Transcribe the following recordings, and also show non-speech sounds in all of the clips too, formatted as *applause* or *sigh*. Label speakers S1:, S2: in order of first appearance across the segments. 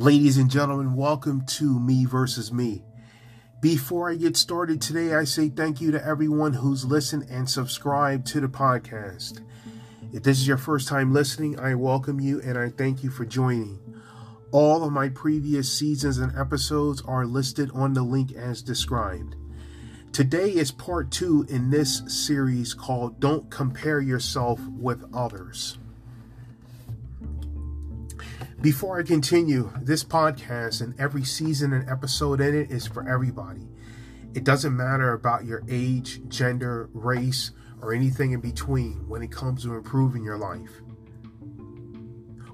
S1: Ladies and gentlemen, welcome to Me versus Me. Before I get started today, I say thank you to everyone who's listened and subscribed to the podcast. If this is your first time listening, I welcome you and I thank you for joining. All of my previous seasons and episodes are listed on the link as described. Today is part two in this series called Don't Compare Yourself with Others. Before I continue, this podcast and every season and episode in it is for everybody. It doesn't matter about your age, gender, race, or anything in between when it comes to improving your life.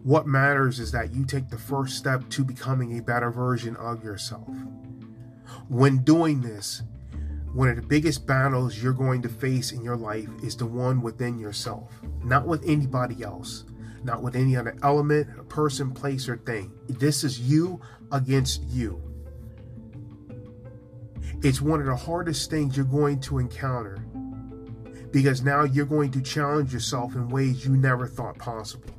S1: What matters is that you take the first step to becoming a better version of yourself. When doing this, one of the biggest battles you're going to face in your life is the one within yourself, not with anybody else not with any other element, person, place, or thing. This is you against you. It's one of the hardest things you're going to encounter because now you're going to challenge yourself in ways you never thought possible.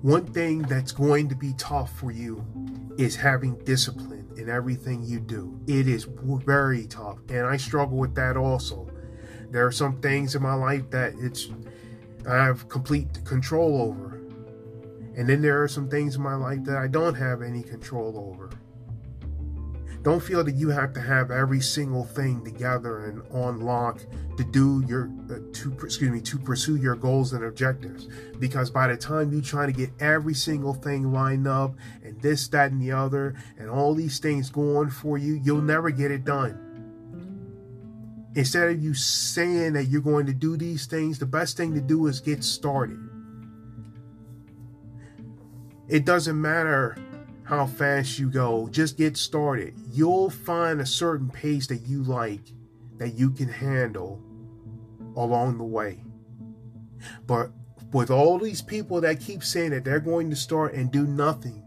S1: One thing that's going to be tough for you is having discipline in everything you do. It is very tough, and I struggle with that also there are some things in my life that it's I have complete control over. And then there are some things in my life that I don't have any control over. Don't feel that you have to have every single thing together and on lock to do your uh, to excuse me to pursue your goals and objectives because by the time you try to get every single thing lined up and this that and the other and all these things going for you you'll never get it done Instead of you saying that you're going to do these things, the best thing to do is get started. It doesn't matter how fast you go, just get started. You'll find a certain pace that you like, that you can handle along the way. But with all these people that keep saying that they're going to start and do nothing,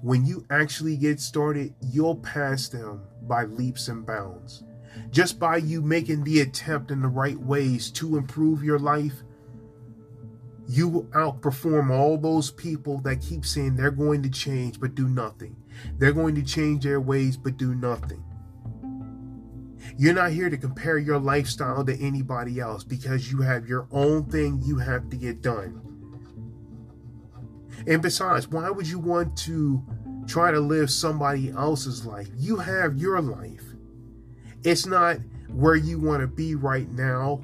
S1: when you actually get started, you'll pass them by leaps and bounds. Just by you making the attempt in the right ways to improve your life, you will outperform all those people that keep saying they're going to change but do nothing. They're going to change their ways but do nothing. You're not here to compare your lifestyle to anybody else because you have your own thing you have to get done. And besides, why would you want to try to live somebody else's life? You have your life. It's not where you want to be right now.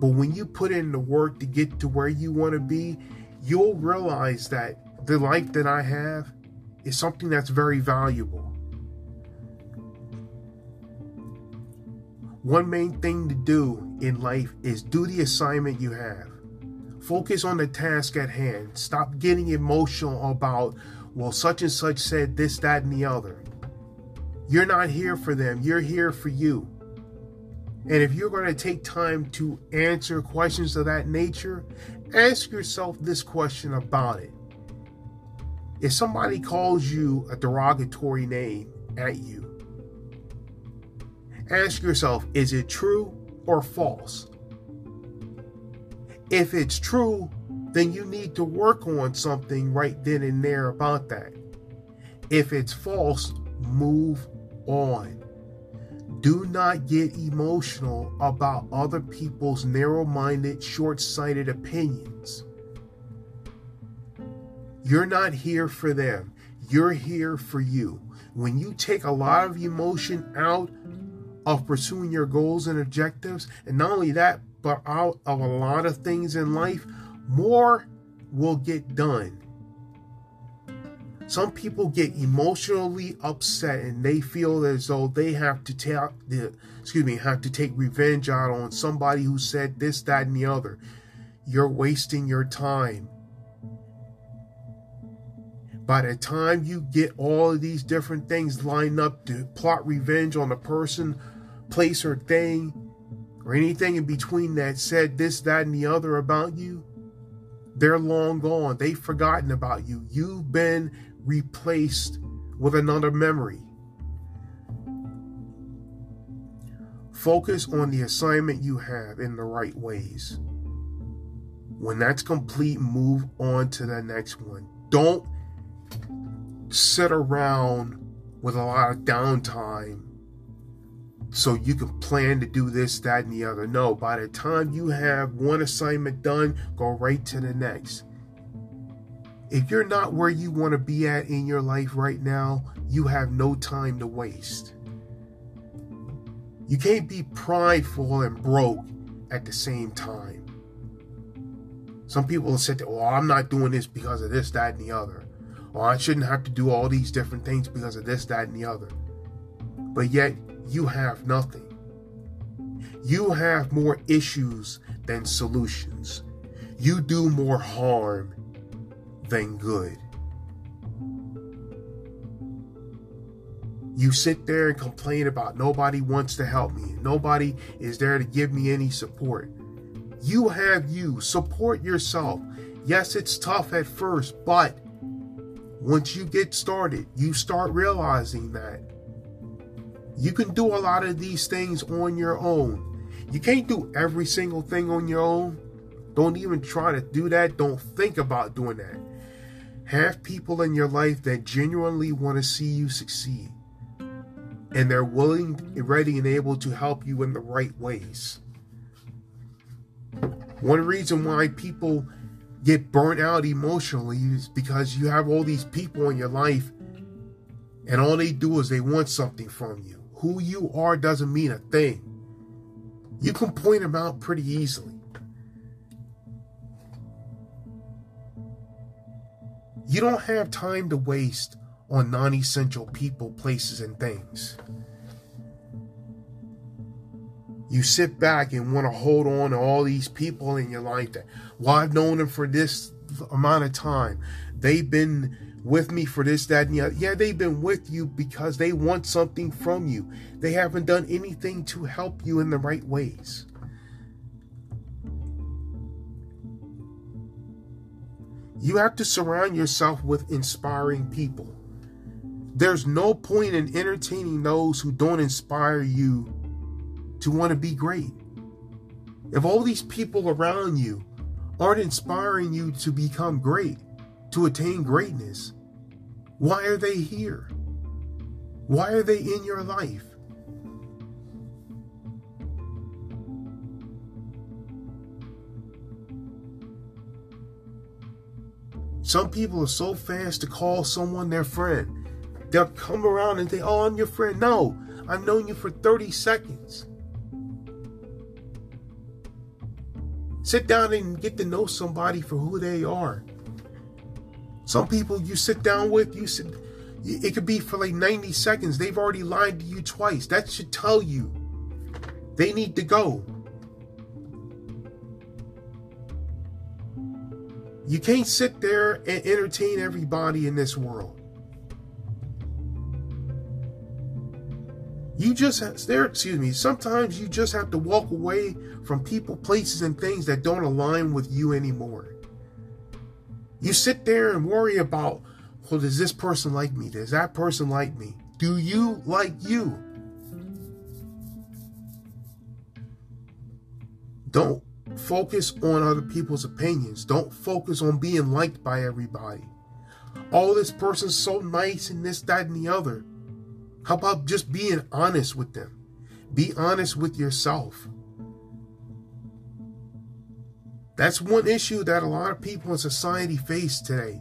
S1: But when you put in the work to get to where you want to be, you'll realize that the life that I have is something that's very valuable. One main thing to do in life is do the assignment you have. Focus on the task at hand. Stop getting emotional about, well, such and such said this, that, and the other. You're not here for them, you're here for you. And if you're going to take time to answer questions of that nature, ask yourself this question about it. If somebody calls you a derogatory name at you, ask yourself is it true or false? If it's true, then you need to work on something right then and there about that. If it's false, move on. Do not get emotional about other people's narrow minded, short sighted opinions. You're not here for them, you're here for you. When you take a lot of emotion out of pursuing your goals and objectives, and not only that, but out of a lot of things in life, more will get done. Some people get emotionally upset and they feel as though they have to take excuse me, have to take revenge out on somebody who said this, that, and the other. You're wasting your time. By the time you get all of these different things lined up to plot revenge on a person, place, or thing, or anything in between that said this, that, and the other about you, they're long gone. They've forgotten about you. You've been replaced with another memory. Focus on the assignment you have in the right ways. When that's complete, move on to the next one. Don't sit around with a lot of downtime so you can plan to do this, that, and the other. No, by the time you have one assignment done, go right to the next. If you're not where you want to be at in your life right now, you have no time to waste. You can't be prideful and broke at the same time. Some people have said, well, I'm not doing this because of this, that, and the other. Or I shouldn't have to do all these different things because of this, that, and the other. But yet, you have nothing. You have more issues than solutions. You do more harm than good. You sit there and complain about nobody wants to help me. Nobody is there to give me any support. You have you. Support yourself. Yes, it's tough at first, but once you get started, you start realizing that you can do a lot of these things on your own. You can't do every single thing on your own. Don't even try to do that. Don't think about doing that. Have people in your life that genuinely want to see you succeed. And they're willing, ready, and able to help you in the right ways. One reason why people get burnt out emotionally is because you have all these people in your life and all they do is they want something from you. Who you are doesn't mean a thing. You can point them out pretty easily. You don't have time to waste on non essential people, places, and things. You sit back and want to hold on to all these people in your life that, well, I've known them for this amount of time. They've been with me for this, that, and the other. Yeah, they've been with you because they want something from you. They haven't done anything to help you in the right ways. You have to surround yourself with inspiring people. There's no point in entertaining those who don't inspire you to want to be great. If all these people around you aren't inspiring you to become great, to attain greatness. Why are they here? Why are they in your life? Some people are so fast to call someone their friend. They'll come around and say, Oh, I'm your friend. No, I've known you for 30 seconds. Sit down and get to know somebody for who they are. Some people you sit down with, you sit, it could be for like 90 seconds. They've already lied to you twice. That should tell you they need to go. You can't sit there and entertain everybody in this world. You just there, excuse me, sometimes you just have to walk away from people, places, and things that don't align with you anymore. You sit there and worry about, well, does this person like me? Does that person like me? Do you like you? Don't focus on other people's opinions. Don't focus on being liked by everybody. Oh, this person's so nice and this, that, and the other. How about just being honest with them? Be honest with yourself. That's one issue that a lot of people in society face today.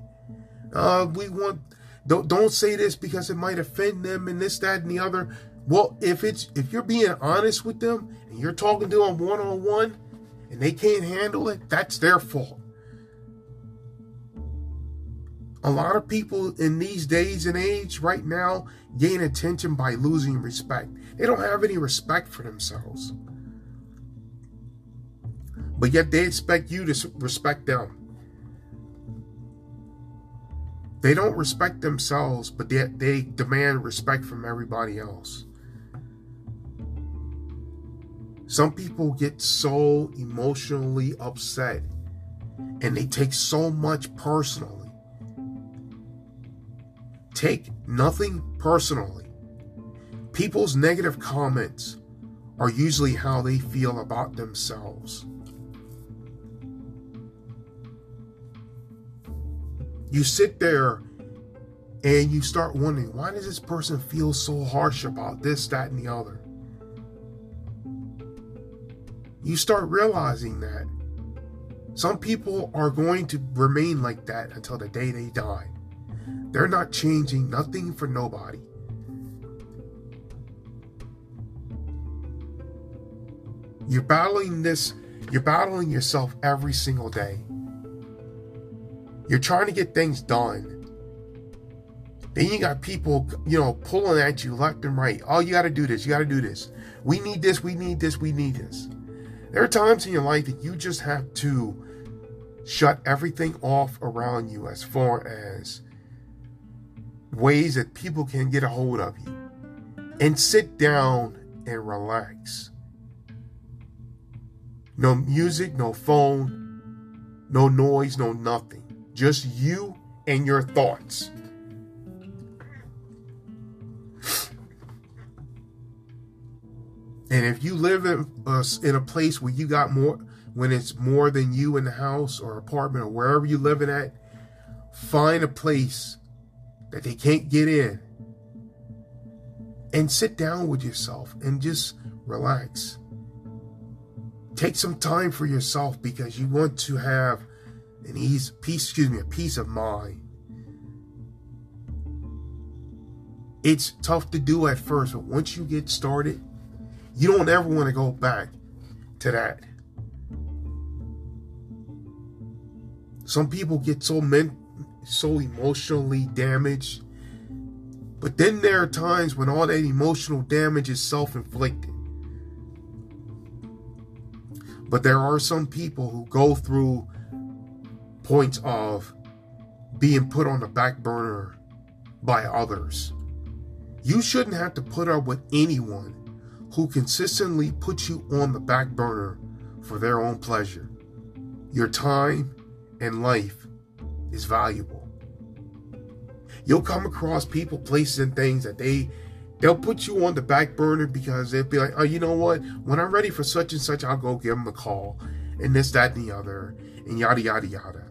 S1: Uh, we want don't don't say this because it might offend them and this, that, and the other. Well, if it's if you're being honest with them and you're talking to them one on one and they can't handle it, that's their fault. A lot of people in these days and age right now gain attention by losing respect. They don't have any respect for themselves. But yet they expect you to respect them. They don't respect themselves, but they, they demand respect from everybody else. Some people get so emotionally upset and they take so much personally. Take nothing personally. People's negative comments are usually how they feel about themselves. You sit there and you start wondering why does this person feel so harsh about this, that, and the other? You start realizing that some people are going to remain like that until the day they die. They're not changing nothing for nobody. You're battling this, you're battling yourself every single day. You're trying to get things done. Then you got people, you know, pulling at you left and right. Oh, you got to do this. You got to do this. We need this. We need this. We need this. There are times in your life that you just have to shut everything off around you as far as ways that people can get a hold of you and sit down and relax. No music, no phone, no noise, no nothing. Just you and your thoughts. And if you live in a, in a place where you got more, when it's more than you in the house or apartment or wherever you're living at, find a place that they can't get in and sit down with yourself and just relax. Take some time for yourself because you want to have an ease, peace, excuse me, a peace of mind. It's tough to do at first, but once you get started, you don't ever want to go back to that. Some people get so men so emotionally damaged. But then there are times when all that emotional damage is self-inflicted. But there are some people who go through points of being put on the back burner by others. You shouldn't have to put up with anyone who consistently puts you on the back burner for their own pleasure. Your time and life is valuable. You'll come across people, places, and things that they they'll put you on the back burner because they'll be like, oh, you know what? When I'm ready for such and such, I'll go give them a call, and this, that, and the other, and yada yada yada.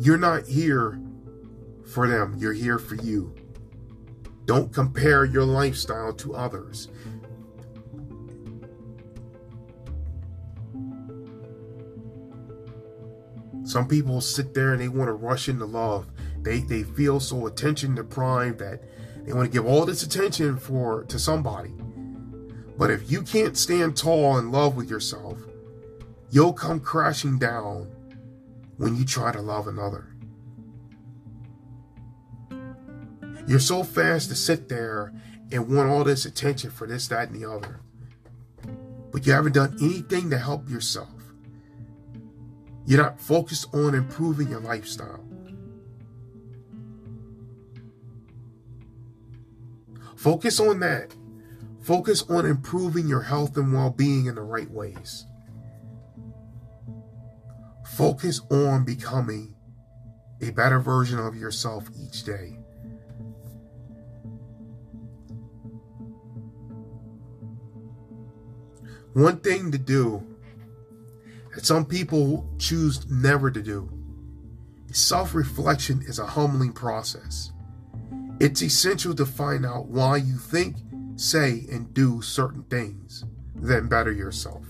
S1: You're not here for them. You're here for you. Don't compare your lifestyle to others. Some people sit there and they want to rush into love. They they feel so attention deprived that they want to give all this attention for to somebody. But if you can't stand tall in love with yourself, you'll come crashing down when you try to love another. You're so fast to sit there and want all this attention for this, that, and the other. But you haven't done anything to help yourself. You're not focused on improving your lifestyle. Focus on that. Focus on improving your health and well being in the right ways. Focus on becoming a better version of yourself each day. One thing to do that some people choose never to do self reflection is a humbling process. It's essential to find out why you think, say, and do certain things, then better yourself.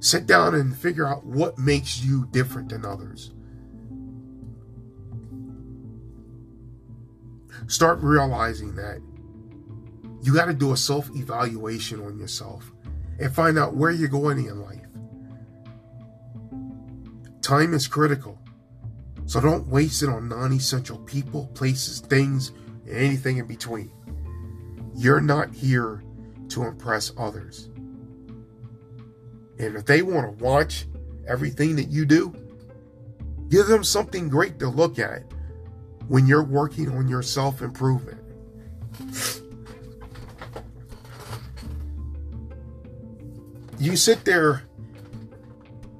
S1: Sit down and figure out what makes you different than others. Start realizing that you got to do a self evaluation on yourself and find out where you're going in life. Time is critical, so don't waste it on non essential people, places, things, and anything in between. You're not here to impress others. And if they want to watch everything that you do, give them something great to look at when you're working on your self improvement. You sit there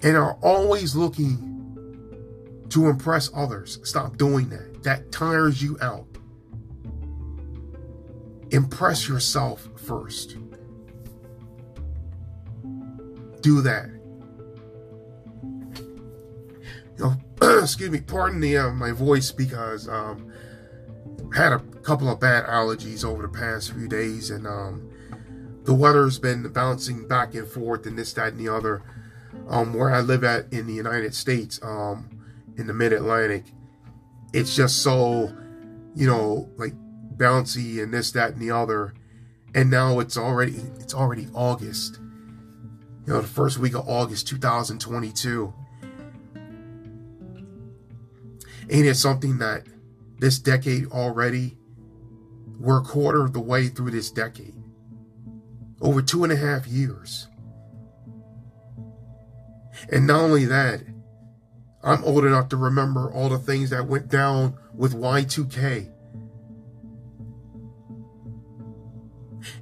S1: and are always looking to impress others. Stop doing that. That tires you out. Impress yourself first. Do that. *clears throat* excuse me, pardon the uh, my voice because um, I had a couple of bad allergies over the past few days, and um, the weather's been bouncing back and forth, and this, that, and the other. Um, where I live at in the United States, um, in the Mid Atlantic, it's just so, you know, like bouncy and this, that, and the other. And now it's already it's already August. You know, the first week of August 2022. Ain't it something that this decade already, we're a quarter of the way through this decade. Over two and a half years. And not only that, I'm old enough to remember all the things that went down with Y2K.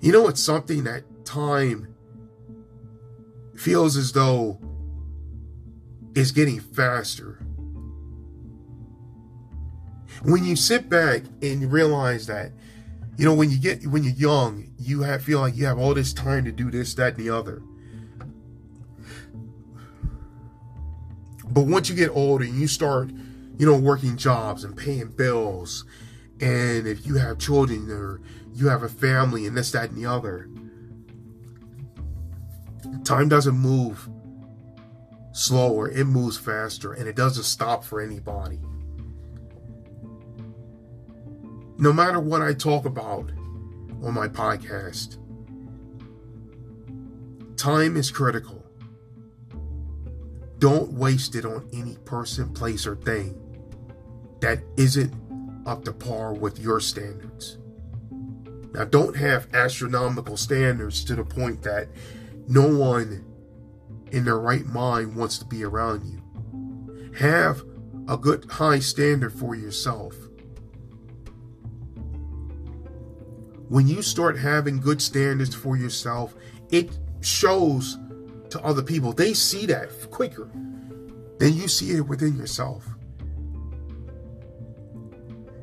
S1: You know, it's something that time feels as though is getting faster when you sit back and realize that, you know, when you get when you're young, you have feel like you have all this time to do this, that, and the other. But once you get older and you start, you know, working jobs and paying bills, and if you have children or you have a family and this, that, and the other, time doesn't move slower, it moves faster, and it doesn't stop for anybody. No matter what I talk about on my podcast, time is critical. Don't waste it on any person, place, or thing that isn't up to par with your standards. Now, don't have astronomical standards to the point that no one in their right mind wants to be around you. Have a good high standard for yourself when you start having good standards for yourself, it shows to other people. They see that quicker than you see it within yourself.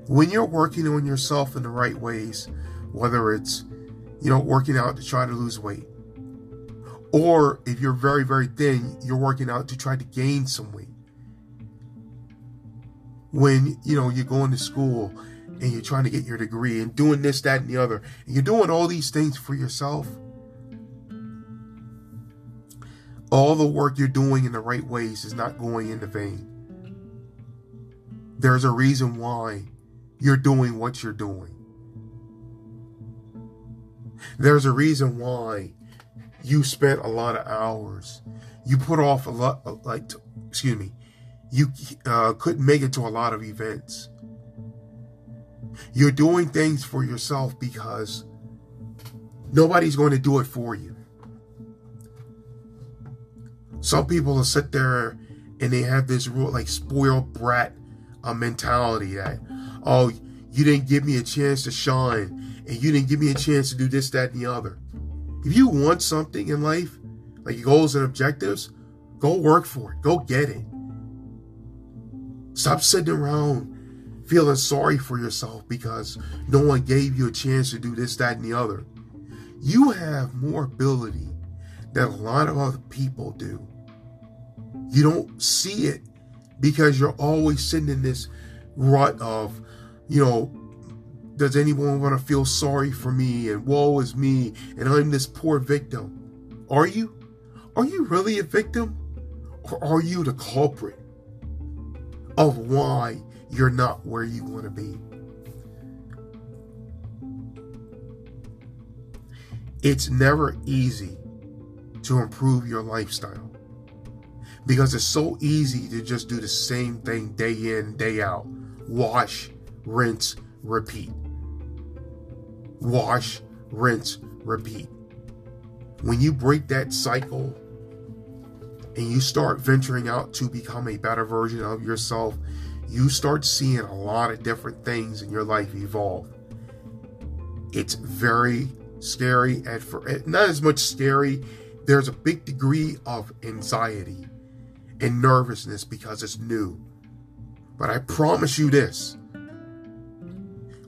S1: When you're working on yourself in the right ways, whether it's, you know, working out to try to lose weight, or if you're very, very thin, you're working out to try to gain some weight. When, you know, you're going to school and you're trying to get your degree and doing this, that, and the other, and you're doing all these things for yourself, all the work you're doing in the right ways is not going into vain. There's a reason why you're doing what you're doing. There's a reason why you spent a lot of hours. You put off a lot, like, excuse me, you uh, couldn't make it to a lot of events. You're doing things for yourself because nobody's going to do it for you. Some people will sit there and they have this real like spoiled brat uh, mentality that, oh, you didn't give me a chance to shine and you didn't give me a chance to do this, that, and the other. If you want something in life, like goals and objectives, go work for it. Go get it. Stop sitting around feeling sorry for yourself because no one gave you a chance to do this, that, and the other. You have more ability than a lot of other people do. You don't see it because you're always sitting in this rut of, you know, does anyone want to feel sorry for me and woe is me and I'm this poor victim? Are you? Are you really a victim? Or are you the culprit of why you're not where you want to be. It's never easy to improve your lifestyle because it's so easy to just do the same thing day in, day out. Wash, rinse, repeat. Wash, rinse, repeat. When you break that cycle and you start venturing out to become a better version of yourself, you start seeing a lot of different things in your life evolve. It's very scary at for eh, not as much scary. There's a big degree of anxiety and nervousness because it's new. But I promise you this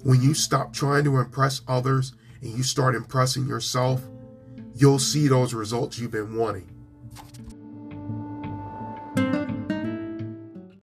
S1: when you stop trying to impress others and you start impressing yourself, you'll see those results you've been wanting.